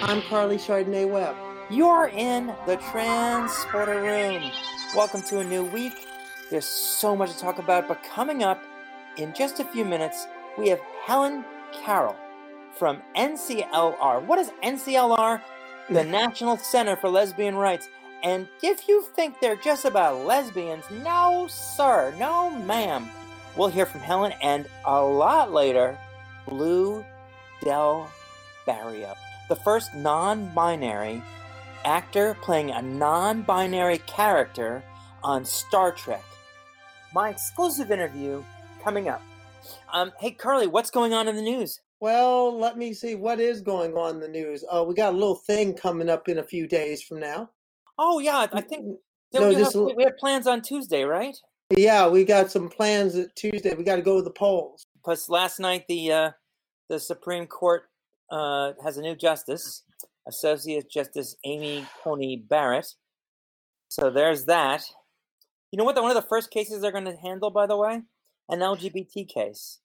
I'm Carly Chardonnay Webb. You're in the transporter room. Welcome to a new week. There's so much to talk about, but coming up in just a few minutes, we have Helen Carroll from NCLR. What is NCLR? The National Center for Lesbian Rights. And if you think they're just about lesbians, no, sir, no, ma'am. We'll hear from Helen and a lot later, Blu Del Barrio, the first non binary actor playing a non binary character on Star Trek. My exclusive interview coming up. Um, hey, Carly, what's going on in the news? Well, let me see what is going on in the news. Oh, we got a little thing coming up in a few days from now. Oh, yeah, I think No, we, just have, we have plans on Tuesday, right? Yeah, we got some plans at Tuesday. We got to go to the polls. Plus, last night the uh, the Supreme Court uh, has a new justice, Associate Justice Amy Coney Barrett. So there's that. You know what? The, one of the first cases they're going to handle, by the way, an LGBT case.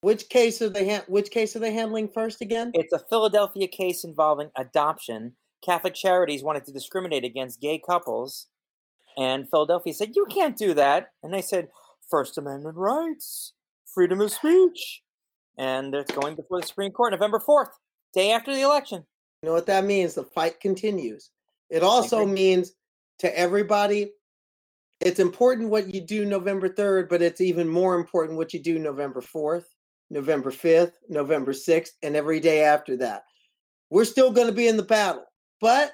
Which case are they? Ha- which case are they handling first again? It's a Philadelphia case involving adoption. Catholic Charities wanted to discriminate against gay couples, and Philadelphia said, You can't do that. And they said, First Amendment rights, freedom of speech. And it's going before the Supreme Court November 4th, day after the election. You know what that means? The fight continues. It also means to everybody, it's important what you do November 3rd, but it's even more important what you do November 4th, November 5th, November 6th, and every day after that. We're still going to be in the battle. But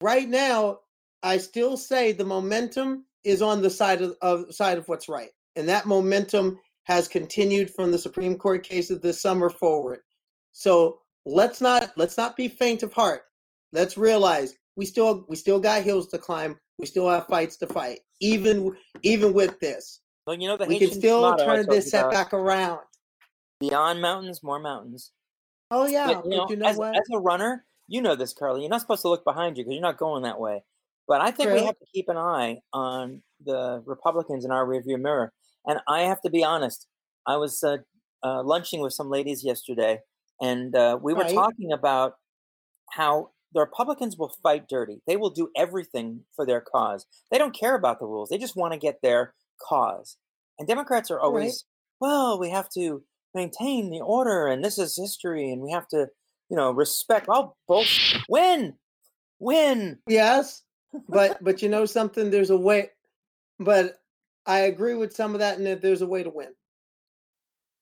right now, I still say the momentum is on the side of, of side of what's right. And that momentum has continued from the Supreme Court cases this summer forward. So let's not let's not be faint of heart. Let's realize we still we still got hills to climb. We still have fights to fight. Even even with this, Well, you know, the we can still motto turn this setback around. Beyond mountains, more mountains. Oh yeah, But, you know, you know as, what? as a runner, you know this, Carly. You're not supposed to look behind you because you're not going that way. But I think we have to keep an eye on the Republicans in our rearview mirror. And I have to be honest. I was uh, uh, lunching with some ladies yesterday, and uh, we were Right. talking about how the Republicans will fight dirty. They will do everything for their cause. They don't care about the rules. They just want to get their cause. And Democrats are always, well, we have to maintain the order, and this is history, and we have to, you know, respect. Oh, bullshit. Win, win. Yes, but but you know something. There's a way. But I agree with some of that, and that there's a way to win.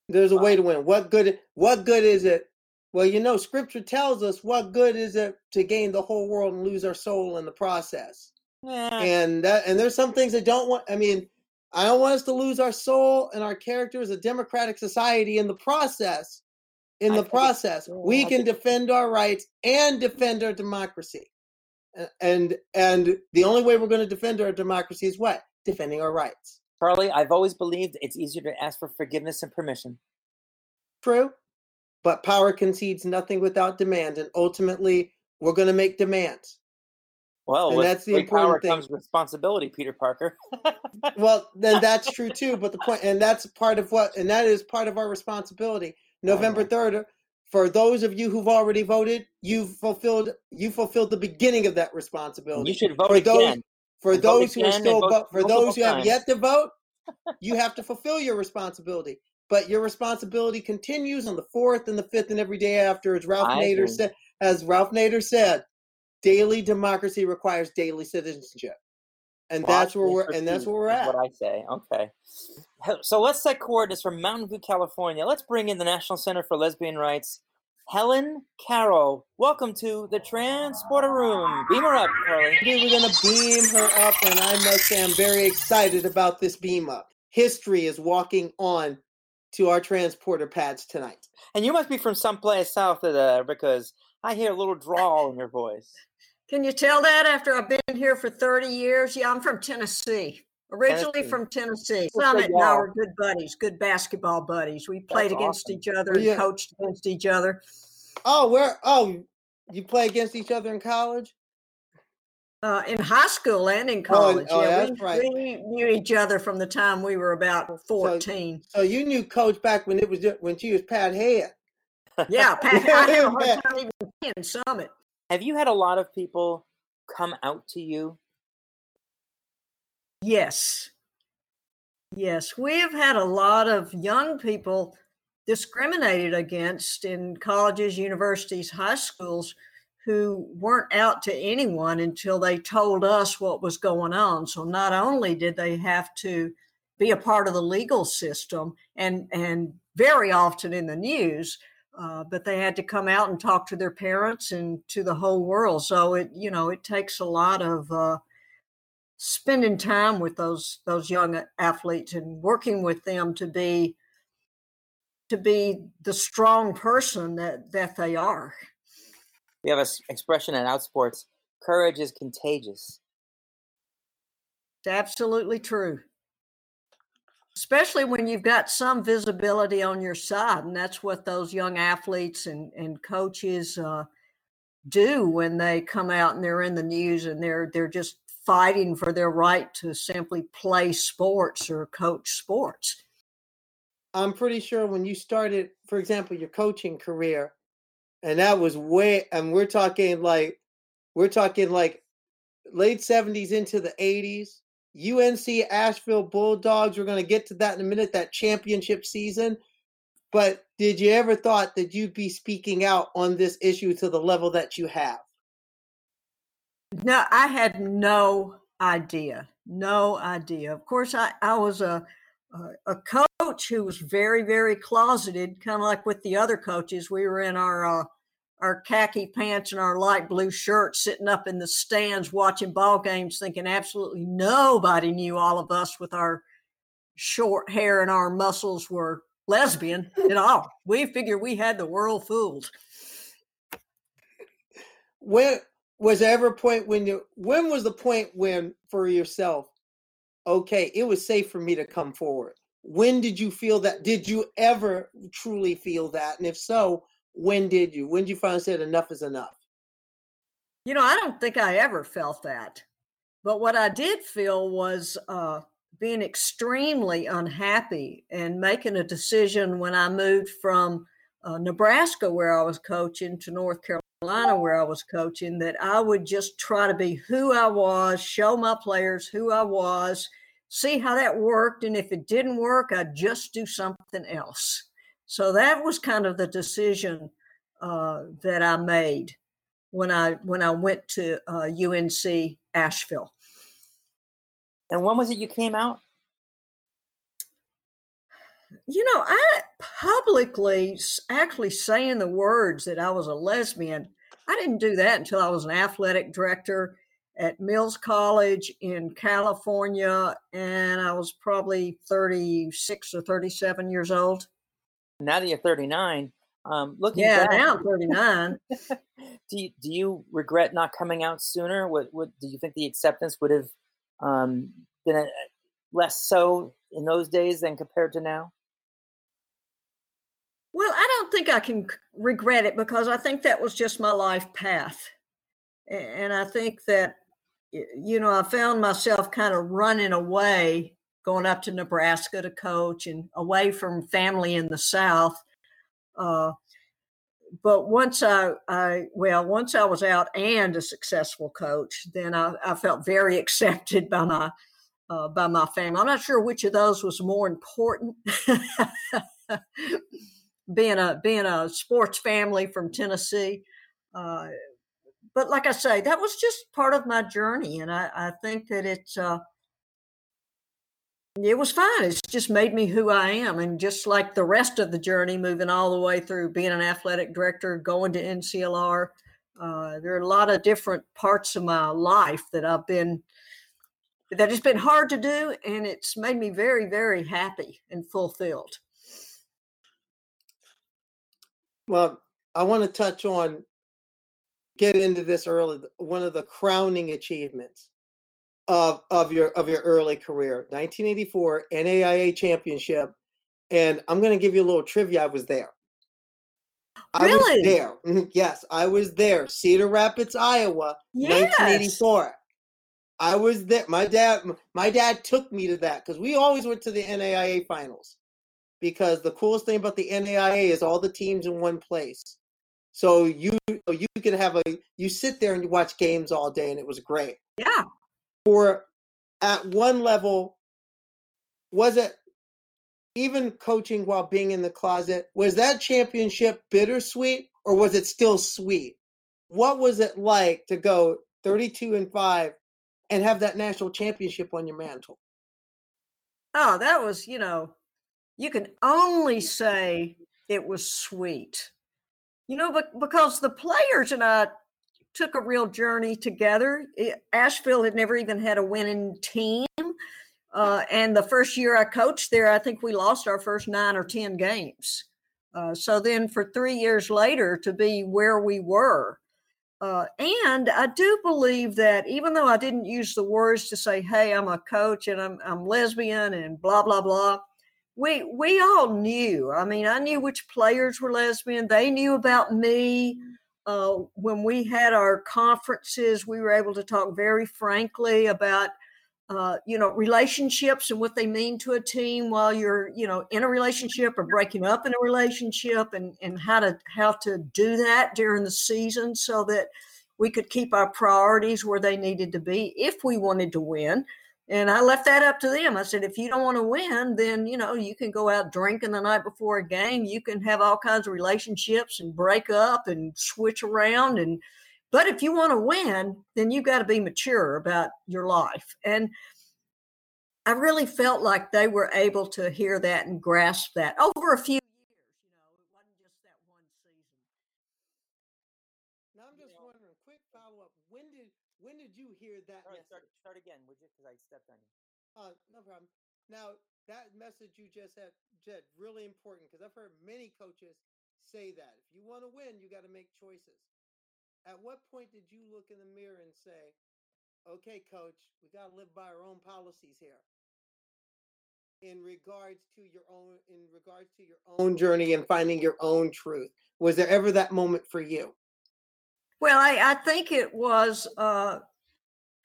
There's a way to win. What good? What good is it? Well, you know, Scripture tells us what good is it to gain the whole world and lose our soul in the process. Yeah. and that and there's some things I don't want. I mean, I don't want us to lose our soul and our character as a democratic society in the process. In the it- process, we can defend our rights and defend our democracy. And and the only way we're going to defend our democracy is what? Defending our rights. Charlie, I've always believed it's easier to ask for forgiveness and permission. True, but power concedes nothing without demand, and ultimately, we're going to make demands. Well, And that's the great power important thing. comes responsibility, Peter Parker. Well, then that's true too. But the point, and that's part of what, and that is part of our responsibility. November third. For those of you who've already voted, you've fulfilled you fulfilled the beginning of that responsibility. you should vote for again. For those who are still vote for those who have times. yet to vote, you have to fulfill your responsibility. But your responsibility continues on the fourth and the fifth and every day after, as Ralph I Nader agree. said. As Ralph Nader said, daily democracy requires daily citizenship, and that's where we're and that's where we're at. What I say. Okay. So let's set coordinates from Mountain View, California. Let's bring in the National Center for Lesbian Rights, Helen Carroll. Welcome to the Transporter Room. Beam her up, Carly. Today we're going to beam her up, and I must say I'm very excited about this beam up. History is walking on to our transporter pads tonight. And you must be from someplace south of there because I hear a little drawl in your voice. Can you tell that after I've been here for 30 years? Yeah, I'm from Tennessee. Originally Tennessee. from Tennessee. What's Summitt and I were good buddies, good basketball buddies. We played That's against awesome. each other and yeah. coached against each other. Oh, where? Oh, you play against each other in college? Uh, in high school and in Oh, college. oh, yeah, that's we, right. we knew each other from the time we were about 14. So you knew Coach back when it was when she was Pat Head. Yeah, Pat, I have a hard time even seeing Summitt. Have you had a lot of people come out to you? Yes. Yes, we have had a lot of young people discriminated against in colleges, universities, high schools who weren't out to anyone until they told us what was going on. So not only did they have to be a part of the legal system and and very often in the news, uh, but they had to come out and talk to their parents and to the whole world. So it you know it takes a lot of uh, spending time with those those young athletes and working with them to be to be the strong person that that they are. We have an expression in Outsports: "Courage is contagious." It's absolutely true. Especially when you've got some visibility on your side, and that's what those young athletes and and coaches uh, do when they come out and they're in the news and they're they're just fighting for their right to simply play sports or coach sports. I'm pretty sure when you started, for example, your coaching career, and that was way, and we're talking like, we're talking like late 70s into the 80s. UNC Asheville Bulldogs, we're going to get to that in a minute, that championship season. But did you ever thought that you'd be speaking out on this issue to the level that you have? No, I had no idea. No idea. Of course, I, I was a, a, a coach who was very, very closeted, kind of like with the other coaches. We were in our uh, our khaki pants and our light blue shirts, sitting up in the stands watching ball games, thinking absolutely nobody knew all of us with our short hair and our muscles were lesbian at all. We figured we had the world fooled. When was there ever a point when you when was the point when for yourself okay it was safe for me to come forward. When did you feel that did you ever truly feel that? And if so when did you? When did you finally said enough is enough you know i don't think i ever felt that but what i did feel was uh, being extremely unhappy and making a decision when i moved from uh, nebraska where i was coaching to north carolina Carolina, where I was coaching, that I would just try to be who I was, show my players who I was, see how that worked. And if it didn't work, I'd just do something else. So that was kind of the decision uh, that I made when I when I went to uh, UNC Asheville. And when was it you came out? You know, I publicly actually saying the words that I was a lesbian. I didn't do that until I was an athletic director at Mills College in California, and I was probably 36 or 37 years old. Now that you're 39, um, looking yeah, back, now I'm 39. do you, do you regret not coming out sooner? What, what do you think the acceptance would have um, been a, less so in those days than compared to now? Well, I don't think I can regret it because I think that was just my life path. And I think that, you know, I found myself kind of running away, going up to Nebraska to coach and away from family in the South. Uh, but once I, I, well, once I was out and a successful coach, then I, I felt very accepted by my, uh, by my family. I'm not sure which of those was more important. being a being a sports family from Tennessee. Uh, but like I say, that was just part of my journey, and I, I think that it's uh, it was fine. It's just made me who I am, and just like the rest of the journey, moving all the way through being an athletic director, going to NCLR. Uh, there are a lot of different parts of my life that I've been that has been hard to do, and it's made me very, very happy and fulfilled. Well, I want to touch on get into this early. One of the crowning achievements of of your of your early career, 1984 NAIA championship, and I'm going to give you a little trivia. I was there. I Really? was there. Mhm, Yes, I was there. Cedar Rapids, Iowa, Yes. 1984. I was there. My dad, my dad took me to that because we always went to the NAIA finals. Because the coolest thing about the NAIA is all the teams in one place. So you you can have a you sit there and you watch games all day and it was great. Yeah. For at one level, was it even coaching while being in the closet? Was that championship bittersweet or was it still sweet? What was it like to go 32 and 5 and have that national championship on your mantle? Oh, that was, you know, you can only say it was sweet. You know, but because the players and I took a real journey together. Asheville had never even had a winning team. Uh, and the first year I coached there, I think we lost our first nine or 10 games. Uh, so then for three years later to be where we were. Uh, and I do believe that even though I didn't use the words to say, hey, I'm a coach and I'm, I'm lesbian and blah, blah, blah, we we all knew. I mean, I knew which players were lesbian. They knew about me. Uh, when we had our conferences, we were able to talk very frankly about uh, you know relationships and what they mean to a team while you're you know in a relationship or breaking up in a relationship and and how to how to do that during the season so that we could keep our priorities where they needed to be if we wanted to win and I left that up to them. I said, if you don't want to win, then you know you can go out drinking the night before a game. You can have all kinds of relationships and break up and switch around. And but if you want to win, then you've got to be mature about your life. And I really felt like they were able to hear that and grasp that over a few when did you hear that Start, message? start, start again, would you? Because I stepped on you. Uh, no problem. Now that message you just had, said really important because I've heard many coaches say that if you want to win, you got to make choices. At what point did you look in the mirror and say, "Okay, coach, we got to live by our own policies here"? In regards to your own, in regards to your own journey and finding your own truth, was there ever that moment for you? Well, I, I think it was uh,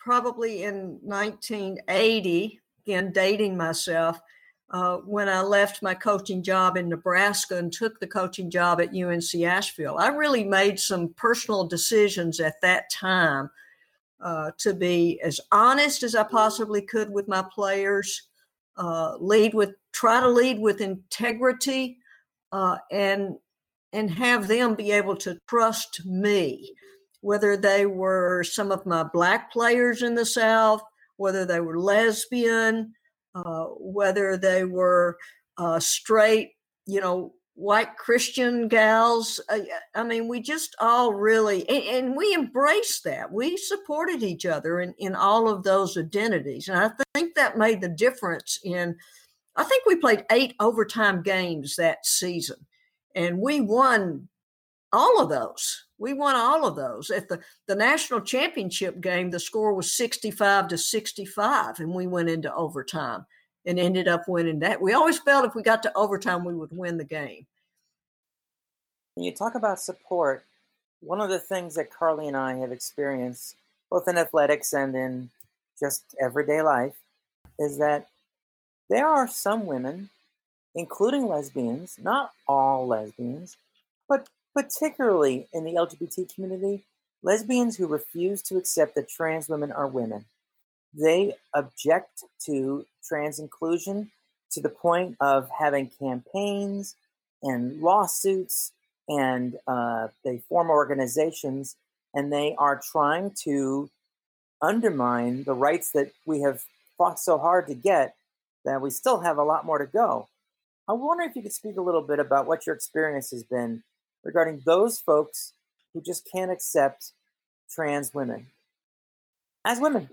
probably in 1980, again, dating myself, uh, when I left my coaching job in Nebraska and took the coaching job at UNC Asheville. I really made some personal decisions at that time uh, to be as honest as I possibly could with my players, uh, lead with, try to lead with integrity, uh, and and have them be able to trust me, whether they were some of my black players in the South, whether they were lesbian, uh, whether they were uh, straight, you know, white Christian gals. Uh, I mean, we just all really, and, and, we embraced that. We supported each other in, in all of those identities. And I think that made the difference in, I think we played eight overtime games that season and we won all of those. We won all of those. At the, the national championship game, the score was 65 to 65, and we went into overtime and ended up winning that. We always felt if we got to overtime, we would win the game. When you talk about support, one of the things that Carly and I have experienced, both in athletics and in just everyday life, is that there are some women including lesbians, not all lesbians, but particularly in the LGBT community, lesbians who refuse to accept that trans women are women. They object to trans inclusion to the point of having campaigns and lawsuits, and uh, they form organizations and they are trying to undermine the rights that we have fought so hard to get that we still have a lot more to go. I wonder if you could speak a little bit about what your experience has been regarding those folks who just can't accept trans women as women.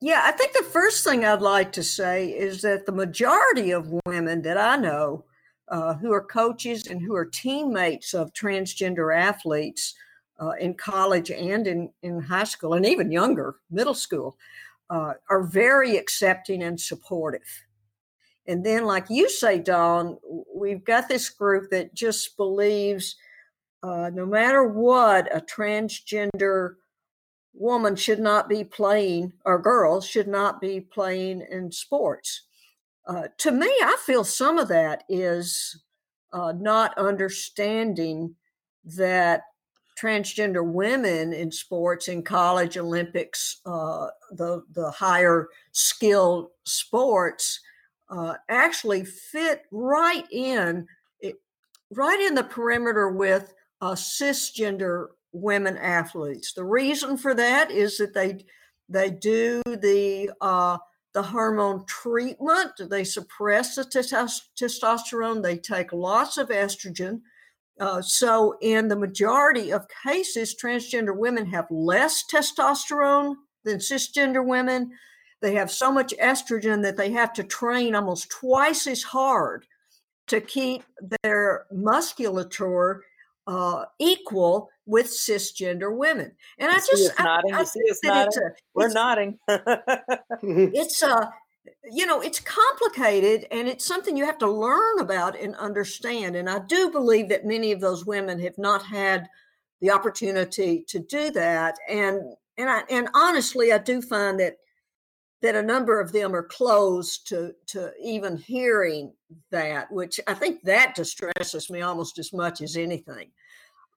Yeah, I think the first thing I'd like to say is that the majority of women that I know uh, who are coaches and who are teammates of transgender athletes uh, in college and in, in high school and even younger, middle school, uh, are very accepting and supportive. And then, like you say, Dawn, we've got this group that just believes uh, no matter what, a transgender woman should not be playing, or girls should not be playing in sports. uh, to me, I feel some of that is uh, not understanding that transgender women in sports, in college, Olympics, uh, the the higher skilled sports, uh, actually fit right in, right in the perimeter with uh, cisgender women athletes. The reason for that is that they they do the uh, the hormone treatment. They suppress the testosterone. They take lots of estrogen. Uh, so, in the majority of cases, transgender women have less testosterone than cisgender women. They have so much estrogen that they have to train almost twice as hard to keep their musculature uh, equal with cisgender women. And you I just I, nodding. I, you see us nodding. A, We're nodding. it's a you know it's complicated and it's something you have to learn about and understand. And I do believe that many of those women have not had the opportunity to do that. And and I and honestly, I do find that that a number of them are closed to to even hearing that, which I think that distresses me almost as much as anything.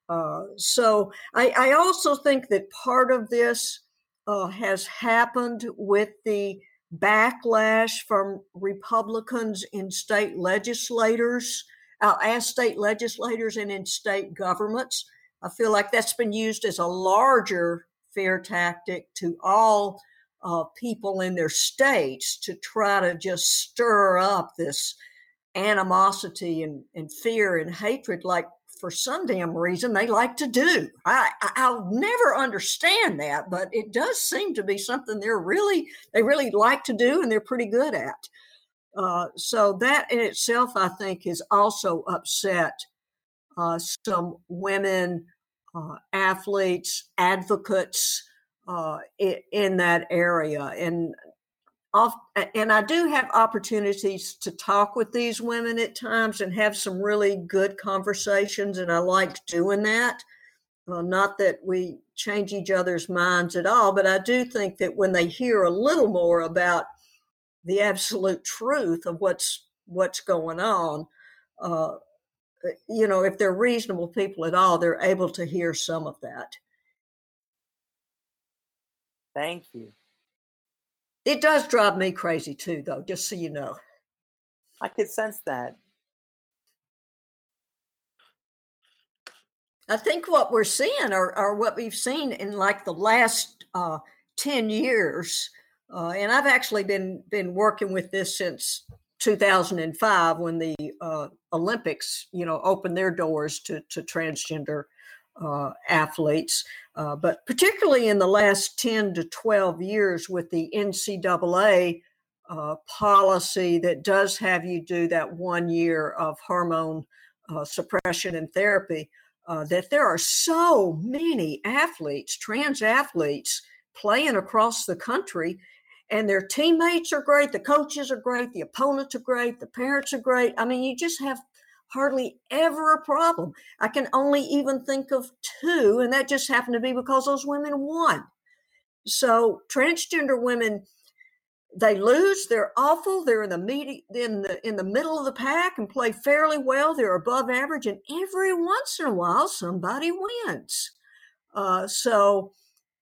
Uh, so I, I, also think that part of this uh, has happened with the backlash from Republicans in state legislators, uh, as state legislators and in state governments. I feel like that's been used as a larger fear tactic to all uh, people in their states to try to just stir up this animosity and, and fear and hatred like for some damn reason they like to do. I, I'll never understand that, but it does seem to be something they're really they really like to do and they're pretty good at. Uh, so that in itself, I think, has also upset uh, some women uh, athletes, advocates uh, in, that area, and off, and I do have opportunities to talk with these women at times and have some really good conversations, and I like doing that. Well, not that we change each other's minds at all, but I do think that when they hear a little more about the absolute truth of what's what's going on, uh, you know, if they're reasonable people at all, they're able to hear some of that. Thank you. It does drive me crazy too, though, just so you know. I could sense that. I think what we're seeing or, or what we've seen in like the last uh, 10 years, uh, and I've actually been been working with this since 2005 when the uh, Olympics, you know, opened their doors to, to transgender uh, athletes. Uh, but particularly in the last 10 to 12 years with the NCAA uh, policy that does have you do that one year of hormone uh, suppression and therapy, uh, that there are so many athletes, trans athletes, playing across the country. And their teammates are great, the coaches are great, the opponents are great, the parents are great. I mean, you just have hardly ever a problem. I can only even think of two, and that just happened to be because those women won. So transgender women, they lose. They're awful. They're in the medi- in the in the middle of the pack and play fairly well. They're above average, and every once in a while somebody wins. Uh, so,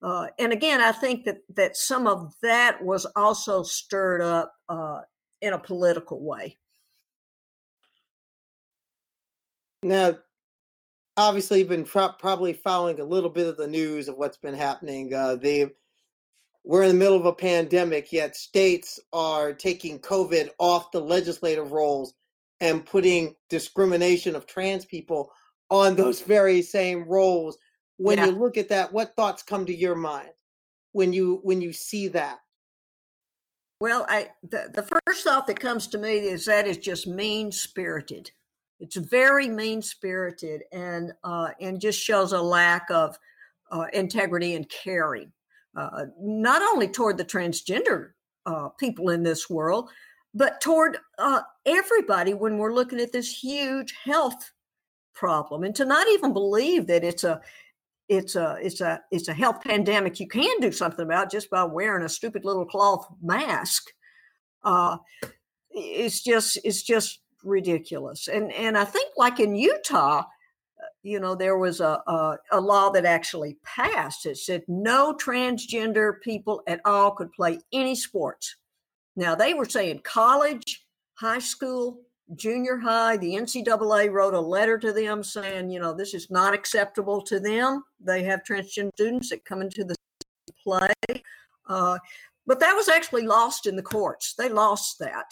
uh, and again, I think that that some of that was also stirred up uh, in a political way. Now, obviously, you've been pro- probably following a little bit of the news of what's been happening. Uh, they we're in the middle of a pandemic, yet states are taking COVID off the legislative rolls and putting discrimination of trans people on those very same roles. When yeah. you look at that, what thoughts come to your mind when you when you see that? Well, I the, the first thought that comes to me is that is just mean spirited. It's very mean spirited and uh, and just shows a lack of uh, integrity and caring, uh, not only toward the transgender uh, people in this world, but toward uh, everybody when we're looking at this huge health problem. And to not even believe that it's a it's a it's a it's a health pandemic you can do something about just by wearing a stupid little cloth mask. Uh, it's just it's just ridiculous. And and I think like in Utah, uh, you know, there was a, a, a law that actually passed. It said no transgender people at all could play any sports. Now they were saying college, high school, junior high, the NCAA wrote a letter to them saying, you know, this is not acceptable to them. They have transgender students that come into the play. Uh, but that was actually lost in the courts. They lost that.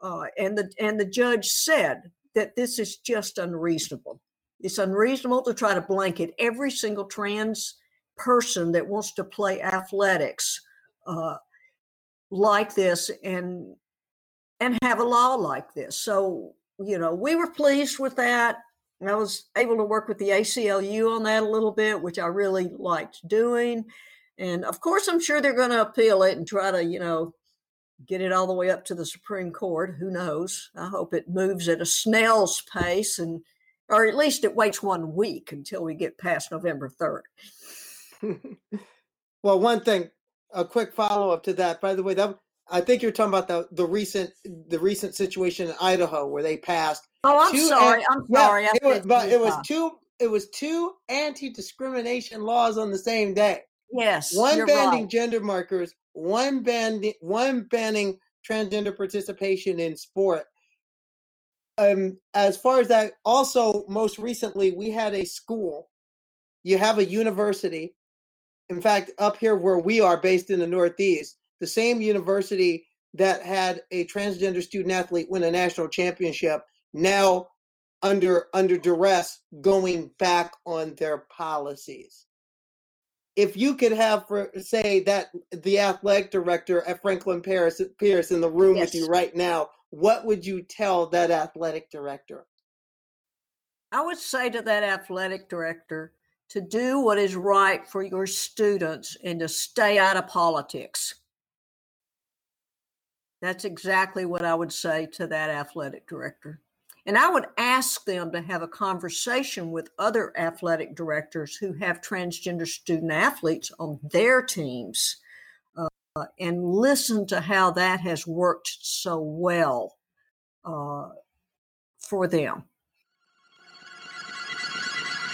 Uh, and the and the judge said that this is just unreasonable. It's unreasonable to try to blanket every single trans person that wants to play athletics uh, like this and and have a law like this. So, you know, we were pleased with that. I was able to work with the ACLU on that a little bit, which I really liked doing. And of course, I'm sure they're going to appeal it and try to, you know, get it all the way up to the Supreme Court. Who knows? I hope it moves at a snail's pace and, or at least it waits one week until we get past November 3rd. well, one thing, a quick follow up to that. By the way, that I think you're talking about the the recent the recent situation in Idaho where they passed. Oh, I'm sorry. I'm sorry. Yeah, it was, but it was two. It was two anti discrimination laws on the same day. Yes, one banning right. gender markers, one banning one banning transgender participation in sport. Um, as far as that, also most recently, we had a school. You have a university. In fact, up here where we are, based in the Northeast, the same university that had a transgender student athlete win a national championship now under under duress going back on their policies if you could have for say that the athletic director at franklin paris pierce in the room yes. with you right now what would you tell that athletic director i would say to that athletic director to do what is right for your students and to stay out of politics that's exactly what I would say to that athletic director. And I would ask them to have a conversation with other athletic directors who have transgender student athletes on their teams uh, and listen to how that has worked so well uh, for them.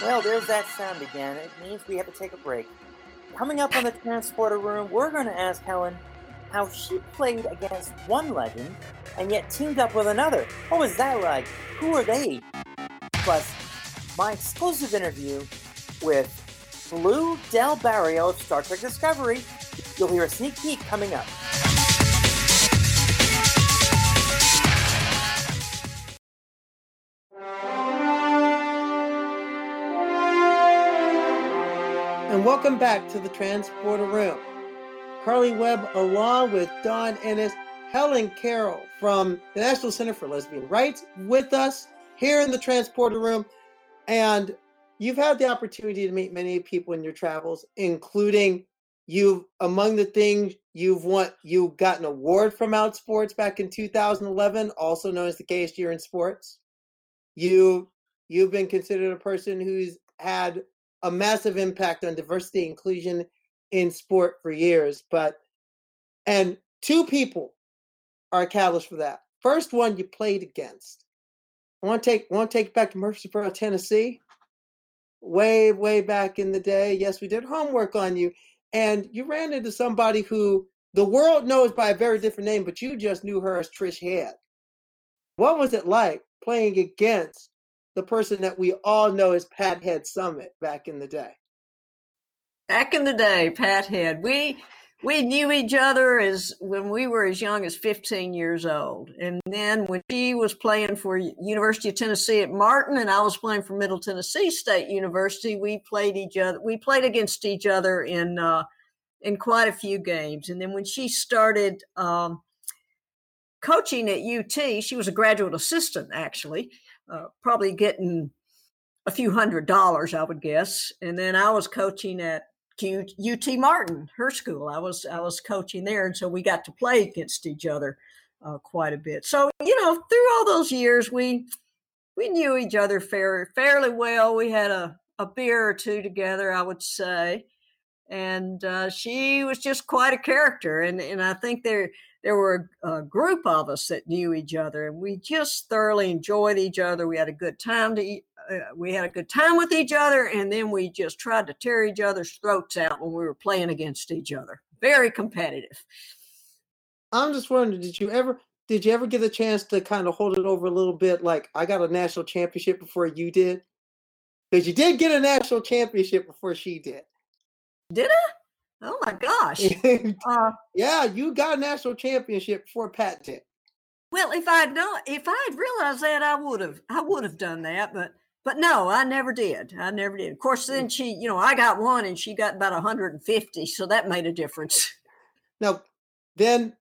Well, there's that sound again. It means we have to take a break. Coming up on the transporter room, we're going to ask Helen how she played against one legend and yet teamed up with another. What was that like? Who are they? Plus, my exclusive interview with Blu Del Barrio of Star Trek Discovery. You'll hear a sneak peek coming up. And welcome back to the Transporter Room. Carly Webb, along with Dawn Ennis, Helen Carroll from the National Center for Lesbian Rights, with us here in the transporter room. And you've had the opportunity to meet many people in your travels, including you among the things you've won you got an award from Outsports back in 2011 also known as the gayest year in sports you you've been considered a person who's had a massive impact on diversity inclusion in sport for years, but and two people are a catalyst for that. First one you played against. I want to take want to take back to Murfreesboro, Tennessee. Way, way back in the day. Yes, we did homework on you. And you ran into somebody who the world knows by a very different name, but you just knew her as Trish Head. What was it like playing against the person that we all know as Pat Head Summitt back in the day? Back in the day, Pat Head, we we knew each other as when we were as young as 15 years old. And then when she was playing for University of Tennessee at Martin and I was playing for Middle Tennessee State University, we played each other. We played against each other in uh, in quite a few games. And then when she started um, coaching at UT, she was a graduate assistant actually, uh, probably getting a few hundred dollars, I would guess. And then I was coaching at UT Martin, her school. I was I was coaching there, and so we got to play against each other uh, quite a bit. So you know, through all those years, we we knew each other fair, fairly well. We had a a beer or two together, I would say, and uh, she was just quite a character. And and I think there there were a group of us that knew each other, and we just thoroughly enjoyed each other. We had a good time to eat. Uh, we had a good time with each other, and then we just tried to tear each other's throats out when we were playing against each other. Very competitive. I'm just wondering, did you ever did you ever get a chance to kind of hold it over a little bit? Like I got a national championship before you did, because you did get a national championship before she did. Did I? Oh my gosh! uh, yeah, you got a national championship before Pat did. Well, if I'd known, if I'd realized that, I would have, I would have done that. But, but no, I never did. I never did. Of course, then mm. she, you know, I got one, and she got about 150, so that made a difference. Now, then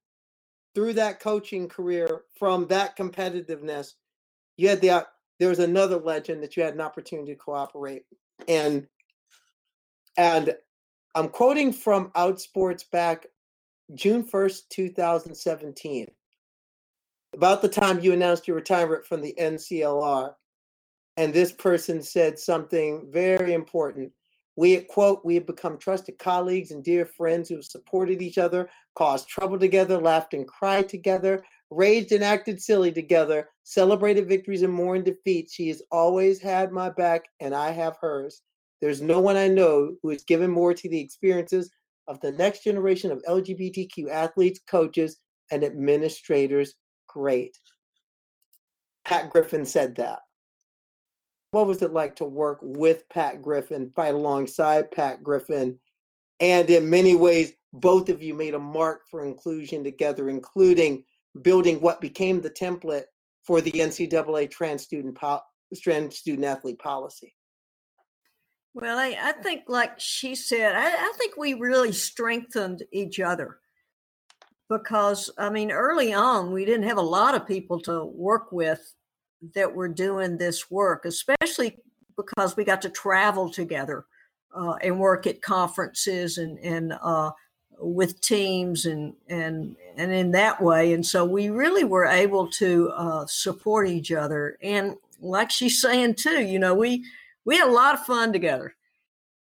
through that coaching career from that competitiveness, you had the uh, there was another legend that you had an opportunity to cooperate. And and I'm quoting from Outsports back June 1st, 2017. About the time you announced your retirement from the NCLR. And this person said something very important. We quote, we have become trusted colleagues and dear friends who have supported each other, caused trouble together, laughed and cried together, raged and acted silly together, celebrated victories and mourned defeats. She has always had my back, and I have hers. There's no one I know who has given more to the experiences of the next generation of LGBTQ athletes, coaches, and administrators. Great. Pat Griffin said that what was it like to work with Pat Griffin, fight alongside Pat Griffin? And in many ways, both of you made a mark for inclusion together, including building what became the template for the NCAA trans student po- trans student athlete policy. Well, I, I think, like she said, I, I think we really strengthened each other because, I mean, early on, we didn't have a lot of people to work with that we're doing this work, especially because we got to travel together uh, and work at conferences and and uh, with teams and and and in that way. And so we really were able to uh, support each other. And like she's saying too, you know, we we had a lot of fun together.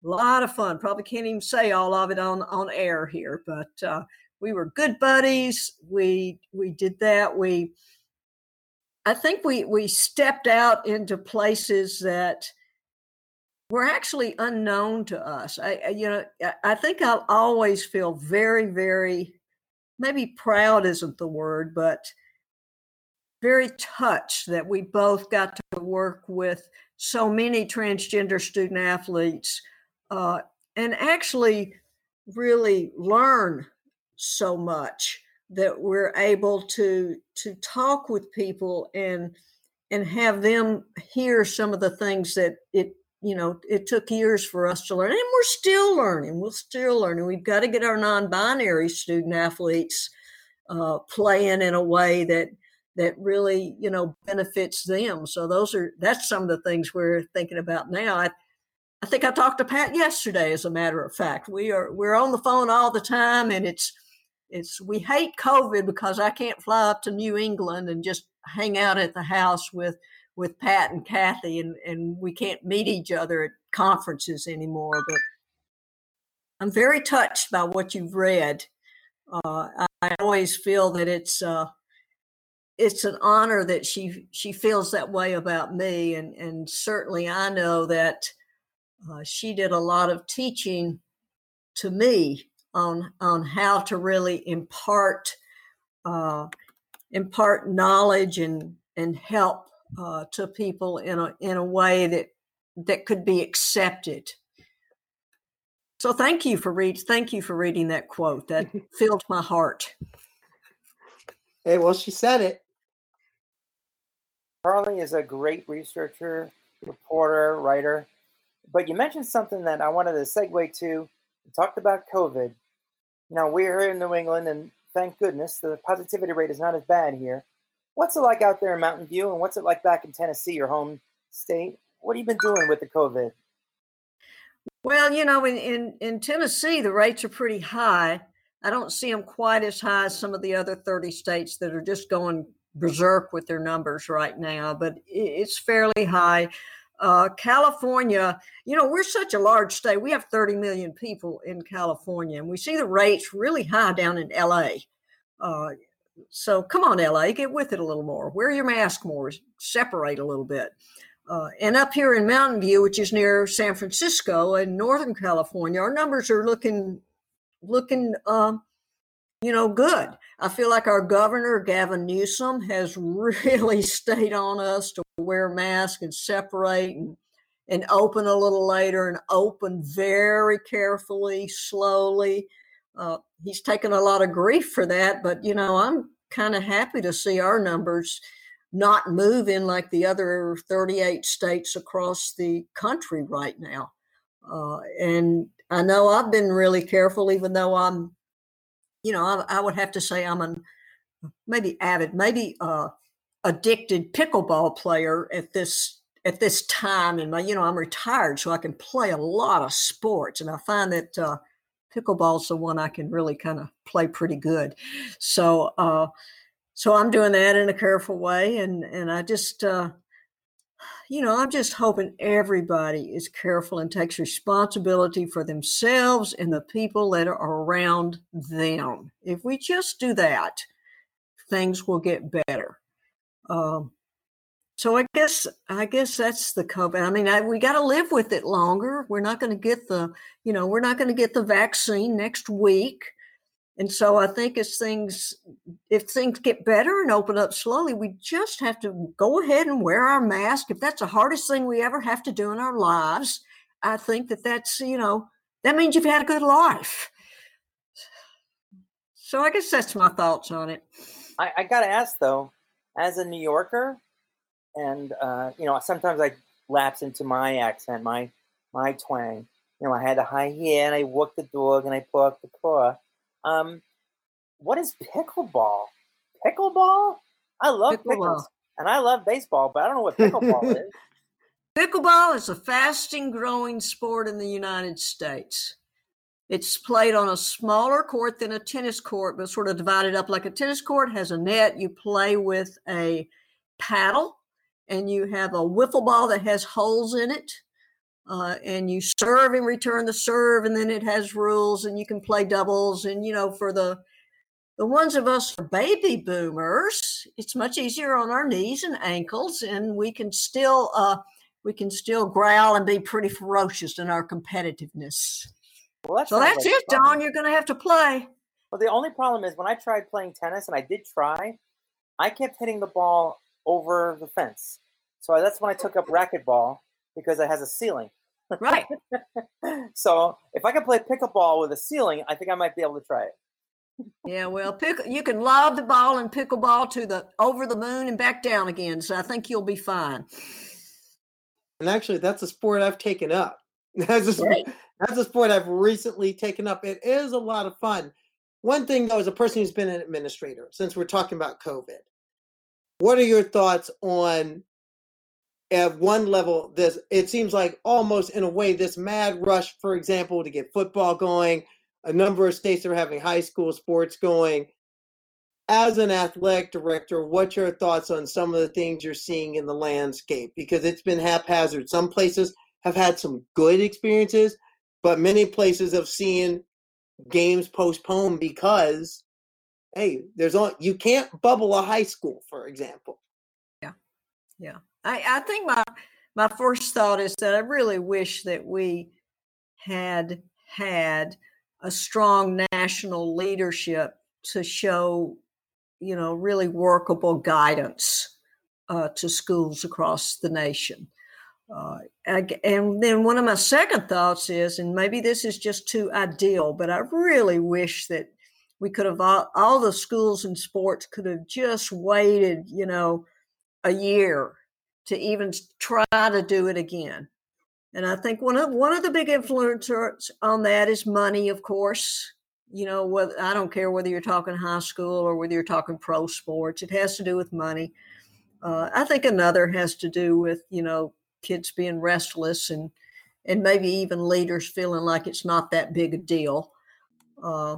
A lot of fun. Probably can't even say all of it on on air here, but uh, we were good buddies. We we did that. We I think we we stepped out into places that were actually unknown to us. I, you know, I think I'll always feel very, very, maybe proud isn't the word, but very touched that we both got to work with so many transgender student athletes uh, and actually really learn so much that we're able to to talk with people and and have them hear some of the things that it you know it took years for us to learn and we're still learning we're still learning. We've got to get our non-binary student athletes uh, playing in a way that that really you know benefits them so those are that's some of the things we're thinking about now. I i think i talked to pat yesterday as a matter of fact. We are we're on the phone all the time and it's it's we hate COVID because I can't fly up to New England and just hang out at the house with with Pat and Kathy, and and we can't meet each other at conferences anymore. But I'm very touched by what you've read. Uh, I always feel that it's uh, it's an honor that she she feels that way about me, and and certainly I know that uh, she did a lot of teaching to me on on how to really impart uh, impart knowledge and and help uh, to people in a in a way that that could be accepted. So thank you for read thank you for reading that quote. That filled my heart. Hey, well, she said it. Carly is a great researcher, reporter, writer. But you mentioned something that I wanted to segue to. You talked about COVID. Now we're here in New England, and thank goodness the positivity rate is not as bad here. What's it like out there in Mountain View, and what's it like back in Tennessee, your home state? What have you been doing with the COVID? Well, you know, in, in, in Tennessee, the rates are pretty high. I don't see them quite as high as some of the other 30 states that are just going berserk with their numbers right now, but it's fairly high. Uh, California, you know, we're such a large state. We have 30 million people in California, and we see the rates really high down in LA. Uh, so come on, LA, get with it a little more. Wear your mask more, separate a little bit. Uh, and up here in Mountain View, which is near San Francisco in Northern California, our numbers are looking looking uh, you know good. I feel like our governor Gavin Newsom has really stayed on us to wear mask and separate and and open a little later and open very carefully, slowly. Uh, he's taken a lot of grief for that, but you know I'm kind of happy to see our numbers not moving like the other 38 states across the country right now. Uh, and I know I've been really careful, even though I'm, you know, I, I would have to say I'm an maybe avid, maybe uh, addicted pickleball player at this at this time. And my, you know, I'm retired, so I can play a lot of sports, and I find that uh, pickleball's the one I can really kind of play pretty good. So. Uh, so I'm doing that in a careful way, and and I just, uh, you know, I'm just hoping everybody is careful and takes responsibility for themselves and the people that are around them. If we just do that, things will get better. Um, so I guess I guess that's the COVID. I mean, I, we got to live with it longer. We're not going to get the, you know, we're not going to get the vaccine next week. And so I think as things, if things get better and open up slowly, we just have to go ahead and wear our mask. If that's the hardest thing we ever have to do in our lives, I think that that's, you know, that means you've had a good life. So I guess that's my thoughts on it. I, I got to ask though, as a New Yorker, and uh, you know, sometimes I lapse into my accent, my my twang. You know, I had a high heel and I walked the dog and I parked the car um, what is pickleball? Pickleball? I love pickleball. pickles and I love baseball, but I don't know what pickleball is. Pickleball is a fasting growing sport in the United States. It's played on a smaller court than a tennis court, but sort of divided up like a tennis court, has a net. You play with a paddle and you have a wiffle ball that has holes in it uh, and you serve and return the serve and then it has rules and you can play doubles and you know for the the ones of us baby boomers it's much easier on our knees and ankles and we can still uh, we can still growl and be pretty ferocious in our competitiveness well, that so that's like it fun. don you're going to have to play well the only problem is when i tried playing tennis and i did try i kept hitting the ball over the fence so that's when i took up racquetball because it has a ceiling Right. so if I can play pickleball with a ceiling, I think I might be able to try it. yeah, well, pick you can lob the ball and pickleball to the over the moon and back down again. So I think you'll be fine. And actually, that's a sport I've taken up. That's a, right. That's a sport I've recently taken up. It is a lot of fun. One thing though, as a person who's been an administrator, since we're talking about COVID, what are your thoughts on at one level this it seems like almost in a way this mad rush for example to get football going a number of states are having high school sports going as an athletic director what's your thoughts on some of the things you're seeing in the landscape because it's been haphazard some places have had some good experiences but many places have seen games postponed because hey there's on you can't bubble a high school for example yeah yeah I, I think my my first thought is that I really wish that we had had a strong national leadership to show, you know, really workable guidance uh, to schools across the nation. Uh, and then one of my second thoughts is, and maybe this is just too ideal, but I really wish that we could have all, all the schools and sports could have just waited, you know, a year to even try to do it again. And I think one of one of the big influencers on that is money, of course. You know, I don't care whether you're talking high school or whether you're talking pro sports. It has to do with money. Uh, I think another has to do with you know kids being restless and and maybe even leaders feeling like it's not that big a deal. Uh,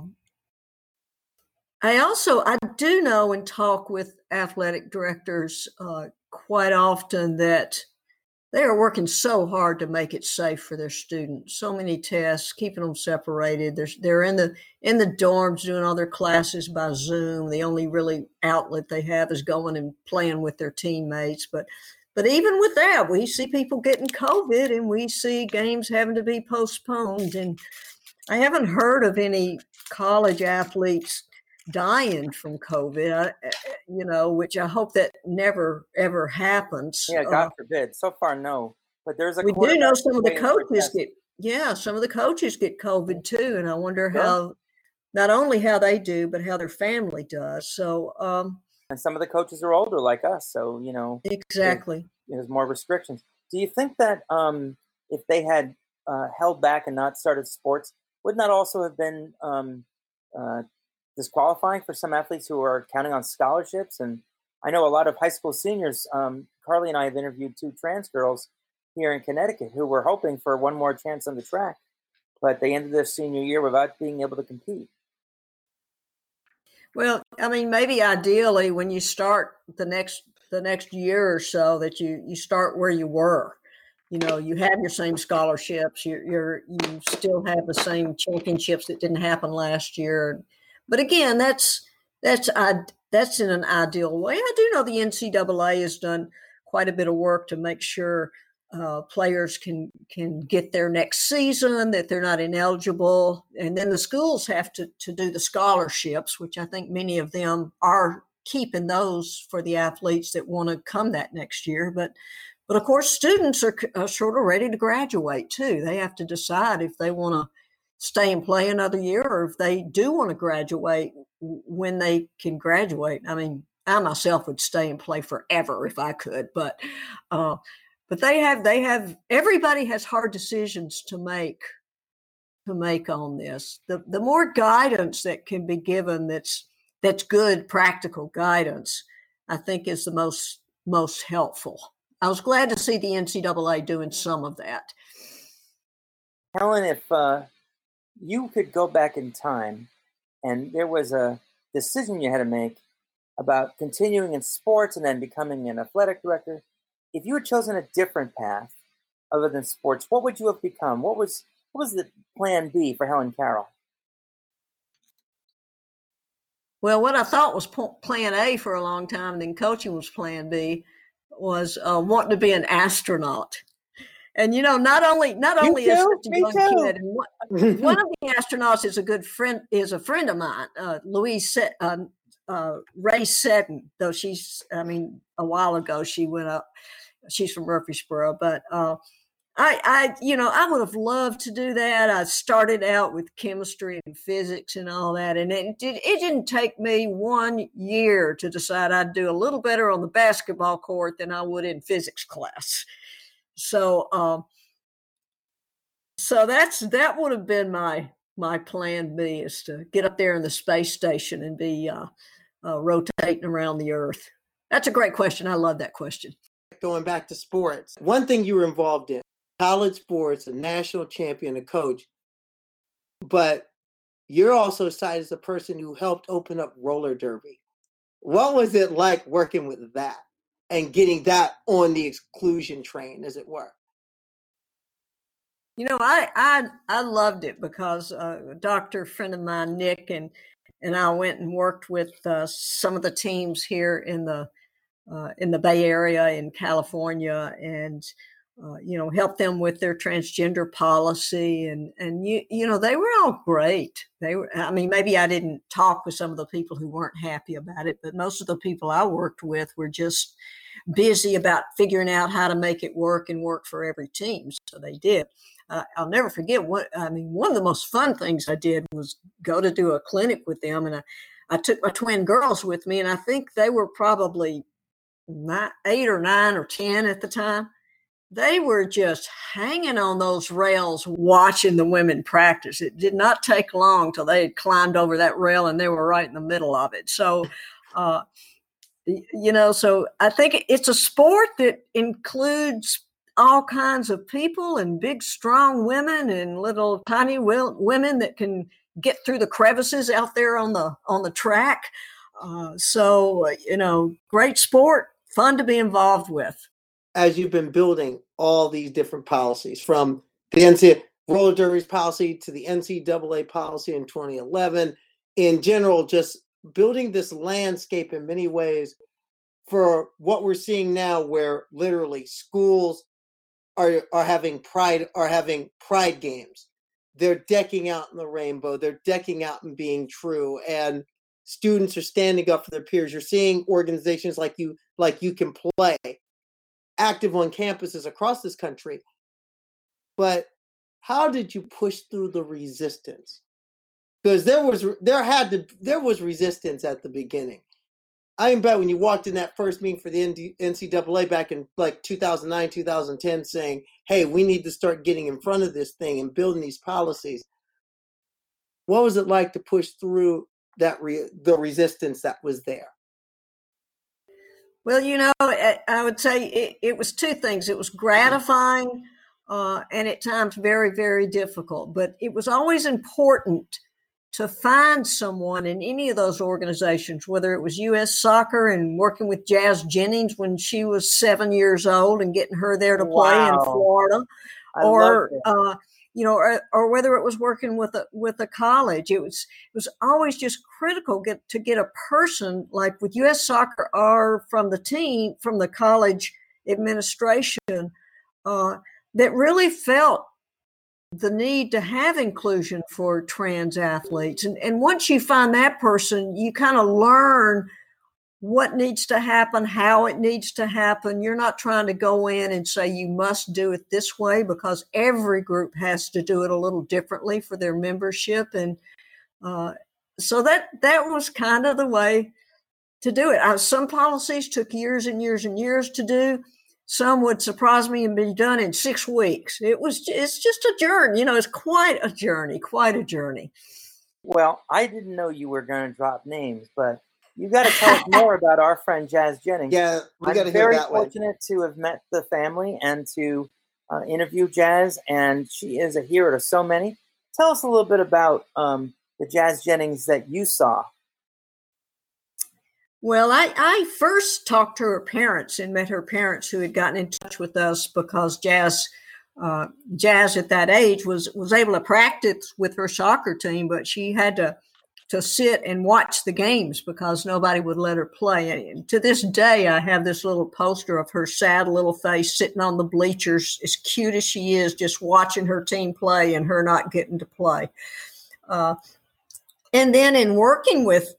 I also I do know and talk with athletic directors uh, quite often that they are working so hard to make it safe for their students. So many tests, keeping them separated. They're they're in the in the dorms doing all their classes by Zoom. The only really outlet they have is going and playing with their teammates. But but even with that, we see people getting COVID, and we see games having to be postponed. And I haven't heard of any college athletes dying from COVID, I, eh, eh, you know, which I hope that never ever happens. Yeah, God uh, forbid. So far, no. But there's a we do know some of the coaches get yeah, some of the coaches get COVID too, and I wonder yeah. how not only how they do, but how their family does. So, um, and some of the coaches are older like us, so you know exactly. There's, there's more restrictions. Do you think that um, if they had uh, held back and not started sports, wouldn't that also have been um, uh, disqualifying for some athletes who are counting on scholarships. And I know a lot of high school seniors. Um, Carly and I have interviewed two trans girls here in Connecticut who were hoping for one more chance on the track, but they ended their senior year without being able to compete. Well, I mean, maybe ideally when you start the next the next year or so that you you start where you were. You know, you have your same scholarships. You're, you're you still have the same championships that didn't happen last year but again, that's that's I, that's in an ideal way. I do know the NCAA has done quite a bit of work to make sure uh, players can can get their next season, that they're not ineligible, and then the schools have to to do the scholarships, which I think many of them are keeping those for the athletes that want to come that next year. But but of course, students are, are sort of ready to graduate too. They have to decide if they want to stay and play another year or if they do want to graduate when they can graduate. I mean, I myself would stay and play forever if I could, but uh, but they have they have everybody has hard decisions to make to make on this. The the more guidance that can be given that's that's good practical guidance, I think is the most most helpful. I was glad to see the NCAA doing some of that. Helen, if uh, you could go back in time and there was a decision you had to make about continuing in sports and then becoming an athletic director, if you had chosen a different path other than sports, what would you have become? What was what was the plan B for Helen Carroll? Well, what I thought was plan A for a long time, and then coaching was plan B, was uh, wanting to be an astronaut. And you know, not only not only is such a young too. kid, one, one, of the astronauts is a good friend, is a friend of mine, uh, Louise uh, uh, Rhea Seddon. Though she's, I mean, a while ago she went up. She's from Murfreesboro, but uh, I, I, you know, I would have loved to do that. I started out with chemistry and physics and all that, and it, it, it didn't take me one year to decide I'd do a little better on the basketball court than I would in physics class. So, um, so that's that would have been my my plan B is to get up there in the space station and be uh, uh, rotating around the Earth. That's a great question. I love that question. Going back to sports, one thing you were involved in college sports, a national champion, a coach, but you're also cited as a person who helped open up roller derby. What was it like working with that? and getting that on the exclusion train, as it were. You know, I I I loved it because uh, a doctor friend of mine, Nick, and and I went and worked with uh, some of the teams here in the uh, in the Bay Area in California, and uh, you know, help them with their transgender policy, and and you you know they were all great. They were. I mean, maybe I didn't talk with some of the people who weren't happy about it, but most of the people I worked with were just busy about figuring out how to make it work and work for every team. So they did. Uh, I'll never forget what I mean. One of the most fun things I did was go to do a clinic with them, and I, I took my twin girls with me, and I think they were probably eight or nine or ten at the time. They were just hanging on those rails watching the women practice. It did not take long till they had climbed over that rail and they were right in the middle of it. So, uh, you know so i think it's a sport that includes all kinds of people and big strong women and little tiny women that can get through the crevices out there on the on the track uh, so you know great sport fun to be involved with as you've been building all these different policies from the NCAA roller derby's policy to the NCAA policy in 2011, in general, just building this landscape in many ways for what we're seeing now, where literally schools are are having pride are having pride games. They're decking out in the rainbow. They're decking out and being true, and students are standing up for their peers. You're seeing organizations like you like you can play active on campuses across this country. But how did you push through the resistance? Because there was there had to there was resistance at the beginning. I bet when you walked in that first meeting for the NCAA back in like 2009, 2010, saying, hey, we need to start getting in front of this thing and building these policies. What was it like to push through that re- the resistance that was there? Well, you know, I would say it, it was two things. It was gratifying uh, and at times very, very difficult, but it was always important to find someone in any of those organizations, whether it was U.S. Soccer and working with Jazz Jennings when she was seven years old and getting her there to play wow. in Florida, I or uh, you know, or, or, whether it was working with a with a college. It was it was always just critical get to get a person like with U.S. Soccer or from the team from the college administration uh, that really felt the need to have inclusion for trans athletes. And, and once you find that person, you kind of learn what needs to happen, how it needs to happen. You're not trying to go in and say you must do it this way because every group has to do it a little differently for their membership. And uh, so that that was kind of the way to do it. Uh, some policies took years and years and years to do some would surprise me and be done in six weeks. It was it's just a journey, you know, it's quite a journey, quite a journey. Well, I didn't know you were going to drop names, but you got to tell us more about our friend Jazz Jennings. Yeah, we got to hear that. one. Very fortunate to have met the family and to uh, interview Jazz, and she is a hero to so many. Tell us a little bit about um, the Jazz Jennings that you saw well, I, I first talked to her parents and met her parents who had gotten in touch with us because Jazz, uh, Jazz at that age was was able to practice with her soccer team, but she had to to sit and watch the games because nobody would let her play. And to this day, I have this little poster of her sad little face sitting on the bleachers, as cute as she is, just watching her team play and her not getting to play. Uh, and then in working with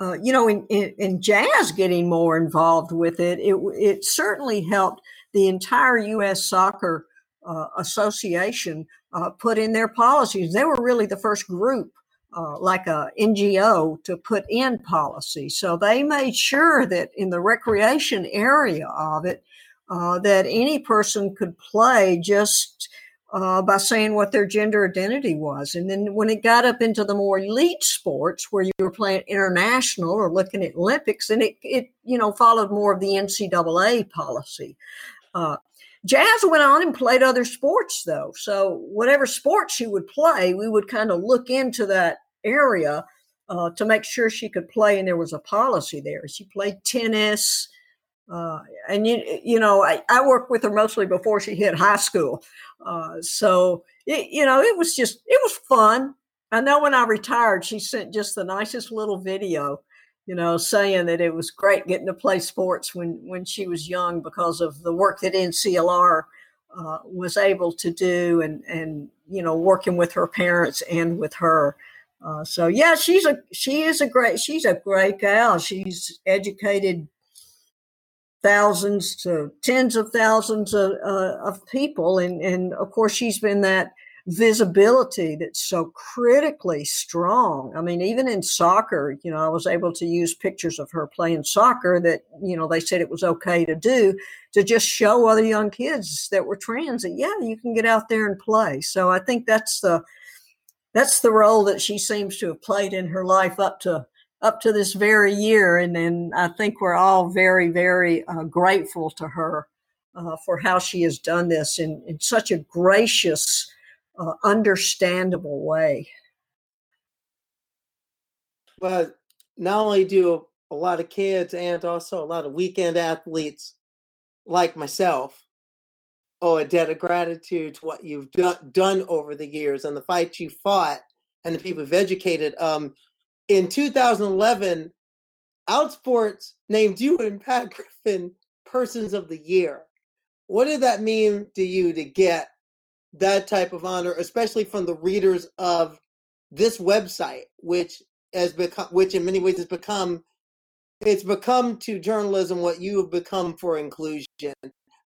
uh, you know, in, in, in, jazz getting more involved with it, it, it certainly helped the entire U.S. Soccer uh, Association uh, put in their policies. They were really the first group, uh, like a NGO, to put in policy. So they made sure that in the recreation area of it, uh, that any person could play just uh, by saying what their gender identity was. And then when it got up into the more elite sports where you were playing international or looking at Olympics, then it, it you know, followed more of the NCAA policy. Uh, Jazz went on and played other sports though. So whatever sports she would play, we would kind of look into that area uh, to make sure she could play and there was a policy there. She played tennis, uh, and you you know I, I worked with her mostly before she hit high school, uh, so it, you know it was just it was fun. I know when I retired, she sent just the nicest little video, you know, saying that it was great getting to play sports when when she was young because of the work that NCLR uh, was able to do, and and you know working with her parents and with her. Uh, so yeah, she's a she is a great she's a great gal. She's educated thousands to tens of thousands of, uh, of people. And, and of course, she's been that visibility that's so critically strong. I mean, even in soccer, you know, I was able to use pictures of her playing soccer that, you know, they said it was okay to do to just show other young kids that were trans that, yeah, you can get out there and play. So I think that's the, that's the role that she seems to have played in her life up to up to this very year. And then I think we're all very, very uh, grateful to her uh, for how she has done this in, in such a gracious, uh, understandable way. Well, not only do a lot of kids and also a lot of weekend athletes like myself owe a debt of gratitude to what you've do- done over the years and the fight you fought and the people you've educated. Um, in 2011, Outsports named you and Pat Griffin Persons of the Year. What did that mean to you to get that type of honor, especially from the readers of this website, which has become, which in many ways has become, it's become to journalism what you have become for inclusion.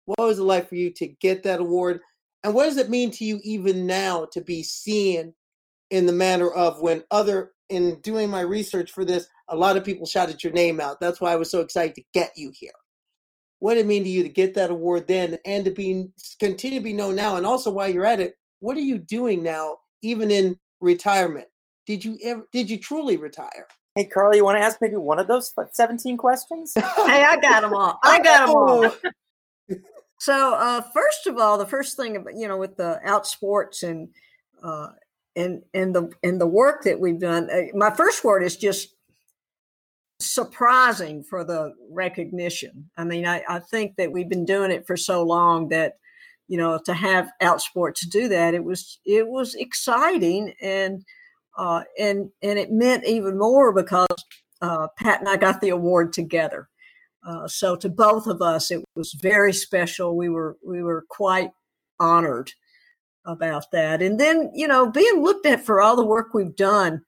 What was it like for you to get that award? And what does it mean to you even now to be seen in the manner of when other, in doing my research for this, a lot of people shouted your name out. That's why I was so excited to get you here. What did it mean to you to get that award then and to be continue to be known now? And also while you're at it, what are you doing now, even in retirement? Did you ever did you truly retire? Hey, Carl, you want to ask maybe one of those 17 questions? hey, I got them all. I got them all. Oh, So, uh, first of all, the first thing about you know with the Outsports and uh, and and the and the work that we've done, uh, my first word is just surprising for the recognition. I mean, I, I think that we've been doing it for so long that you know to have Outsports do that, it was it was exciting and uh, and and it meant even more because uh, Pat and I got the award together. Uh, so to both of us, it was very special. We were we were quite honored about that. And then you know, being looked at for all the work we've done,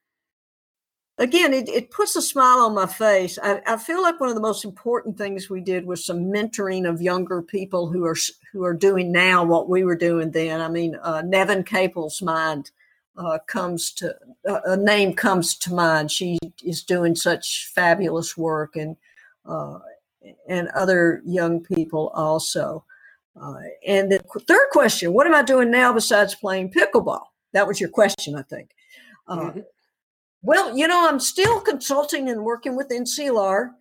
again, it, it puts a smile on my face. I, I feel like one of the most important things we did was some mentoring of younger people who are who are doing now what we were doing then. I mean, uh, Nevin Caple's mind. Uh, comes to uh, a name comes to mind. She is doing such fabulous work, and uh, and other young people also. Uh, and the third question what am I doing now besides playing pickleball? That was your question, I think. Uh, Mhm. Well, you know, I'm still consulting and working with NCLR.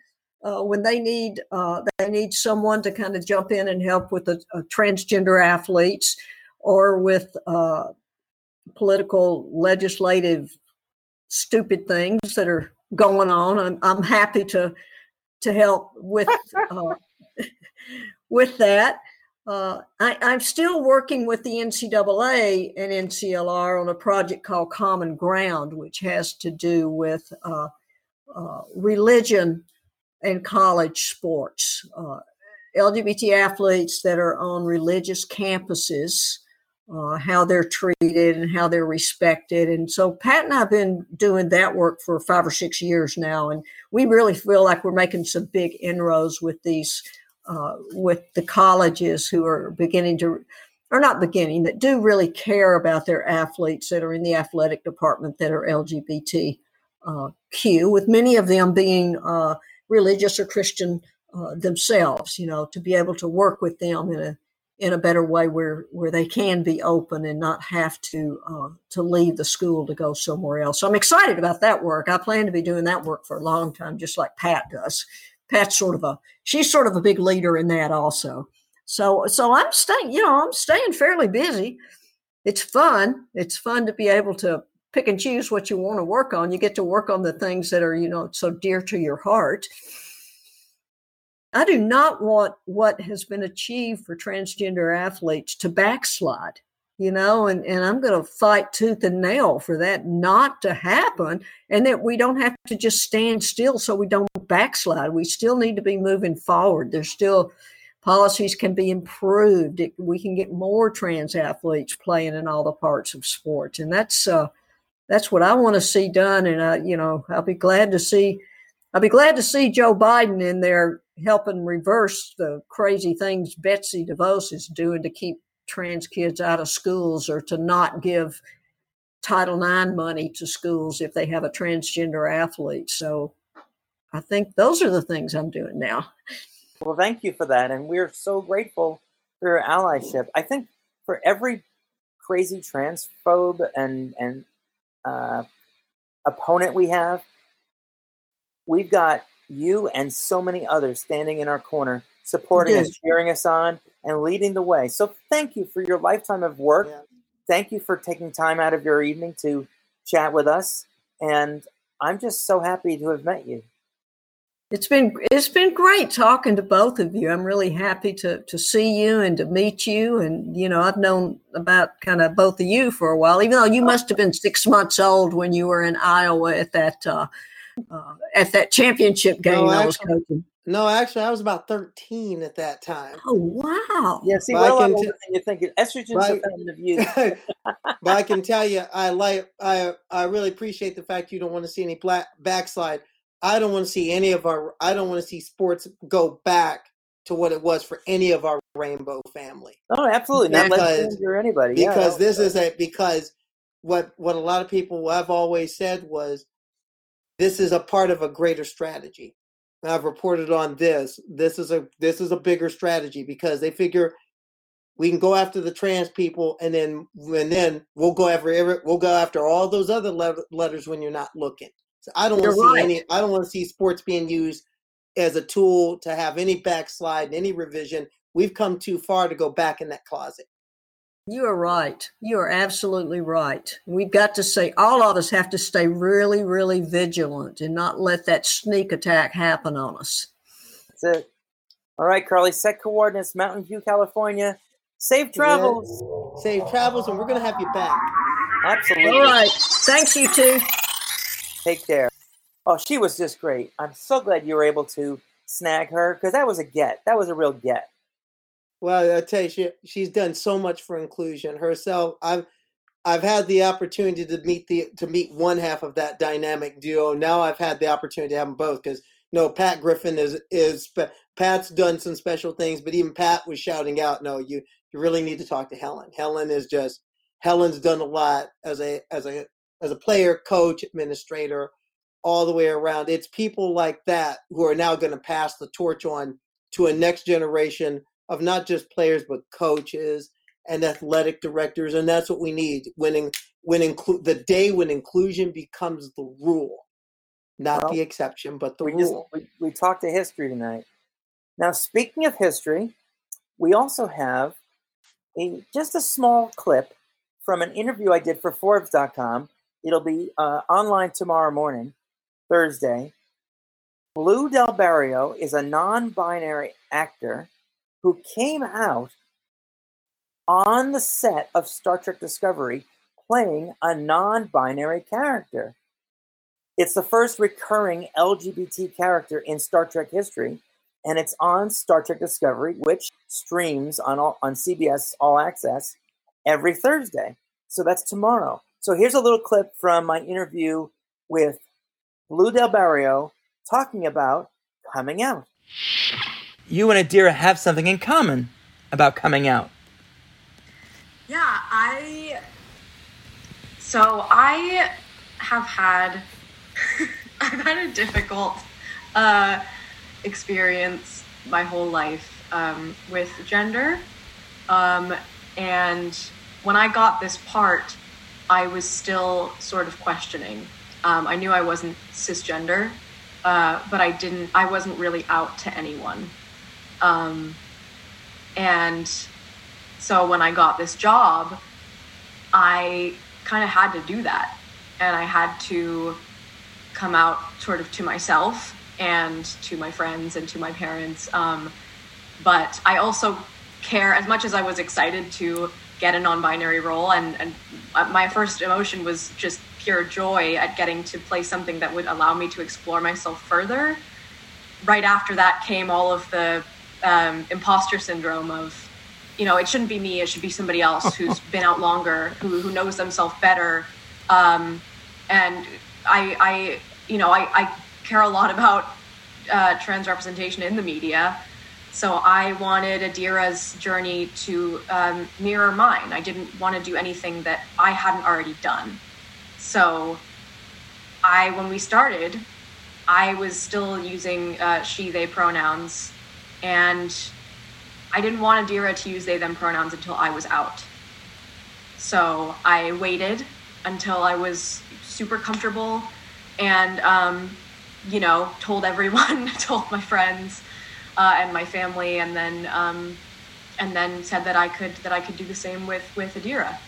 Uh, when they need uh, they need someone to kind of jump in and help with the uh, transgender athletes or with uh, political legislative stupid things that are going on. I'm, I'm happy to to help with uh, with that. Uh, I, I'm still working with the NCAA and NCLR on a project called Common Ground, which has to do with uh, uh, religion and college sports. Uh, LGBT athletes that are on religious campuses, uh, how they're treated and how they're respected. And so Pat and I have been doing that work for five or six years now, and we really feel like we're making some big inroads with these, uh, with the colleges who are beginning to, or not beginning, that do really care about their athletes that are in the athletic department that are LGBTQ, Uh, with many of them being uh, religious or Christian uh, themselves, you know, to be able to work with them in a in a better way where where they can be open and not have to uh, to leave the school to go somewhere else. So I'm excited about that work. I plan to be doing that work for a long time, just like Pat does. Pat's sort of a she's sort of a big leader in that also. So so I'm staying, you know, I'm staying fairly busy. It's fun. It's fun to be able to pick and choose what you want to work on. You get to work on the things that are, you know, so dear to your heart. I do not want what has been achieved for transgender athletes to backslide, you know, and, and I'm going to fight tooth and nail for that not to happen and that we don't have to just stand still so we don't backslide. We still need to be moving forward. There's still policies can be improved. It, we can get more trans athletes playing in all the parts of sports. And that's, uh, that's what I want to see done. And I, you know, I'll be glad to see, I'll be glad to see Joe Biden in there helping reverse the crazy things Betsy DeVos is doing to keep trans kids out of schools or to not give Title IX money to schools if they have a transgender athlete. So I think those are the things I'm doing now. Well, thank you for that. And we're so grateful for your allyship. I think for every crazy transphobe and, and uh, opponent we have, we've got you and so many others standing in our corner, supporting us, cheering us on, and leading the way. So thank you for your lifetime of work. Yeah. Thank you for taking time out of your evening to chat with us. And I'm just so happy to have met you. It's been it's been great talking to both of you. I'm really happy to to see you and to meet you. And you know, I've known about kind of both of you for a while, even though you must have been six months old when you were in Iowa at that uh, uh, at that championship game No, I was actually- coaching. No, actually, I was about 13 at that time. Oh wow! Yeah, see, But we're I a can older t- than you think. Estrogen's a Right. feminine of youth. but I can tell you, I like, I, I really appreciate the fact you don't want to see any black backslide. I don't want to see any of our, I don't want to see sports go back to what it was for any of our rainbow family. Oh, absolutely not Because- lesbians or anybody. Because no, this is a because what what a lot of people have always said was this is a part of a greater strategy. I've reported on this. This is a this is a bigger strategy because they figure we can go after the trans people and then and then we'll go after we'll go after all those other le- letters when you're not looking. So I don't want to see right. any I don't want to see sports being used as a tool to have any backslide, any revision. We've come too far to go back in that closet. You are right. You are absolutely right. We've got to say, all of us have to stay really, really vigilant and not let that sneak attack happen on us. That's it. All right, Carly, set coordinates, Mountain View, California. Safe travels. Safe travels, and we're gonna have you back. Absolutely. All right. Thanks, you two. Take care. Oh, she was just great. I'm so glad you were able to snag her because that was a get. That was a real get. Well, I tell you, she, she's done so much for inclusion herself. I've I've had the opportunity to meet the to meet one half of that dynamic duo. Now I've had the opportunity to have them both because you know Pat Griffin is is Pat's done some special things, but even Pat was shouting out, "No, you you really need to talk to Helen. Helen is just Helen's done a lot as a as a as a player, coach, administrator, all the way around. It's people like that who are now going to pass the torch on to a next generation of not just players but coaches and athletic directors, and that's what we need when in, when include the day when inclusion becomes the rule, not Well, the exception, but the we just rule. we, we talked to history tonight. Now, speaking of history, we also have a just a small clip from an interview I did for Forbes.com. It'll be uh, online tomorrow morning, Thursday. Blu Del Barrio is a non-binary actor who came out on the set of Star Trek Discovery playing a non-binary character. It's the first recurring LGBT character in Star Trek history, and it's on Star Trek Discovery, which streams on all, on CBS All Access every Thursday. So that's tomorrow. So here's a little clip from my interview with Blu Del Barrio talking about coming out. You and Adira have something in common about coming out. Yeah, I. So I have had. I've had a difficult uh, experience my whole life um, with gender. Um, and when I got this part, I was still sort of questioning. Um, I knew I wasn't cisgender, uh, but I didn't. I wasn't really out to anyone. Um, and so when I got this job, I kind of had to do that. And I had to come out sort of to myself and to my friends and to my parents. Um, but I also care as much as I was excited to get a non-binary role and, and my first emotion was just pure joy at getting to play something that would allow me to explore myself further right after that came all of the um, imposter syndrome of you know it shouldn't be me it should be somebody else who's been out longer who, who knows themselves better um, and I, I you know I, I care a lot about uh, trans representation in the media so I wanted Adira's journey to um, mirror mine. I didn't want to do anything that I hadn't already done. So I, when we started, I was still using uh, she, they pronouns, and I didn't want Adira to use they, them pronouns until I was out. So I waited until I was super comfortable and, um, you know, told everyone, told my friends uh, and my family, and then um, and then said that I could that I could do the same with with Adira.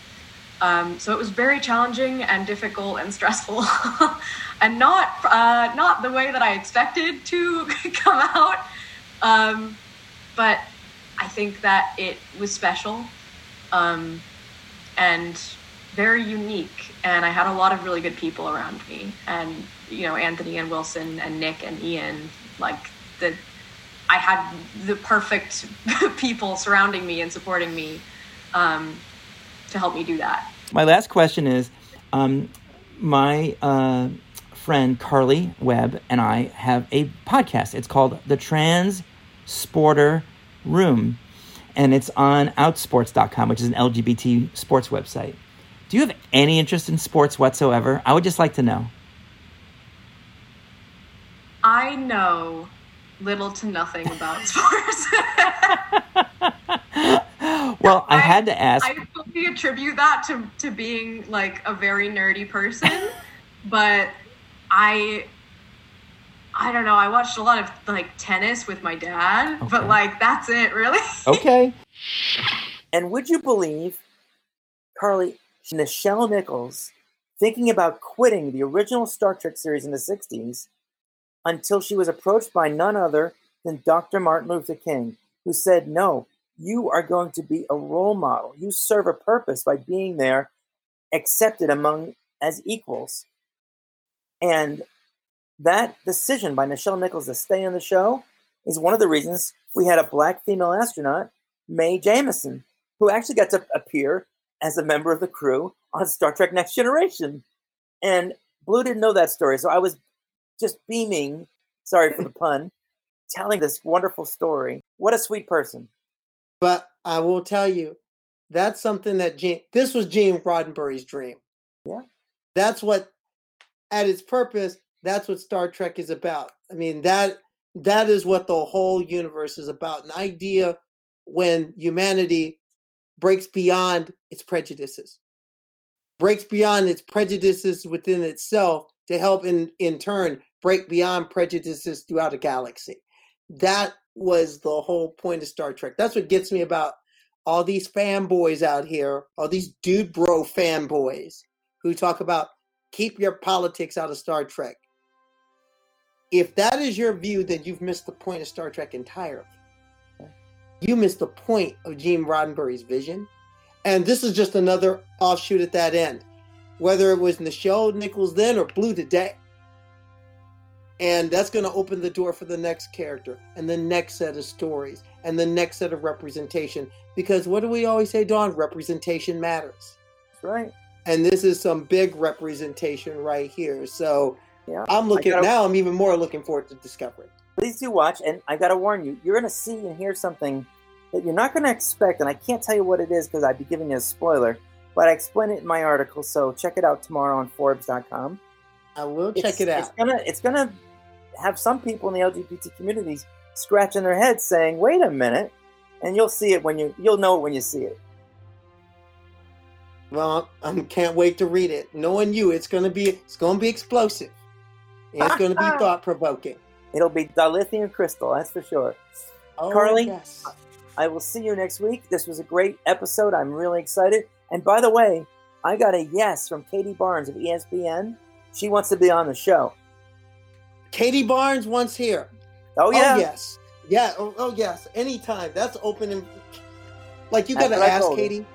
Um, so it was very challenging and difficult and stressful, and not uh, not the way that I expected to come out. Um, but I think that it was special um, and very unique. And I had a lot of really good people around me, and you know Anthony and Wilson and Nick and Ian, like the I had the perfect people surrounding me and supporting me um, to help me do that. My last question is um, my uh, friend Carly Webb and I have a podcast. It's called The Trans Sporter Room, and it's on outsports.com, which is an LGBT sports website. Do you have any interest in sports whatsoever? I would just like to know. I know little to nothing about sports. well, I, I, had to ask. I fully attribute that to, to being like a very nerdy person, but I I don't know. I watched a lot of like tennis with my dad, okay. but like that's it, really. okay. And would you believe, Carly, Nichelle Nichols thinking about quitting the original Star Trek series in the 60s until she was approached by none other than Dr. Martin Luther King, who said, No, you are going to be a role model. You serve a purpose by being there, accepted among as equals. And that decision by Nichelle Nichols to stay on the show is one of the reasons we had a black female astronaut, Mae Jemison, who actually got to appear as a member of the crew on Star Trek Next Generation. And Blu didn't know that story, so I was just beaming, sorry for the pun, telling this wonderful story. What a sweet person. But I will tell you, that's something that Gene, this was Gene Roddenberry's dream. Yeah. That's what, at its purpose, that's what Star Trek is about. I mean, that that is what the whole universe is about. An idea when humanity breaks beyond its prejudices, breaks beyond its prejudices within itself to help in, in turn break beyond prejudices throughout a galaxy. That was the whole point of Star Trek. That's what gets me about all these fanboys out here, all these dude bro fanboys who talk about keep your politics out of Star Trek. If that is your view, then you've missed the point of Star Trek entirely. You missed the point of Gene Roddenberry's vision. And this is just another offshoot at that end. Whether it was Nichelle Nichols then or Blu today, and that's going to open the door for the next character and the next set of stories and the next set of representation. Because what do we always say, Dawn? Representation matters. That's right. And this is some big representation right here. So yeah, I'm looking gotta, now. I'm even more looking forward to discovering. Please do watch, and I got to warn you, you're going to see and hear something that you're not going to expect, and I can't tell you what it is because I'd be giving you a spoiler. But I explain it in my article, so check it out tomorrow on Forbes.com. I will check it out. It's gonna it's gonna have some people in the LGBT communities scratching their heads saying, wait a minute, and you'll see it when you you'll know it when you see it. Well, I can't wait to read it. Knowing you, it's gonna be it's gonna be explosive. It's gonna be thought provoking. It'll be dilithium crystal, that's for sure. Oh, Carly, yes. I will see you next week. This was a great episode. I'm really excited. And by the way, I got a yes from Katie Barnes of ESPN. She wants to be on the show. Katie Barnes wants here. Oh, oh yeah. Oh yes. Yeah. Oh, oh yes. Anytime. That's open and like you gotta ask Katie.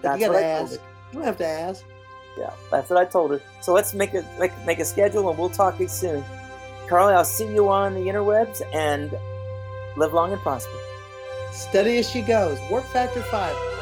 That's you gotta ask. You don't have to ask. Yeah, that's what I told her. So let's make a make, make a schedule and we'll talk soon. Carly, I'll see you on the interwebs and live long and prosper. Steady as she goes. Warp Factor 5. Let's go.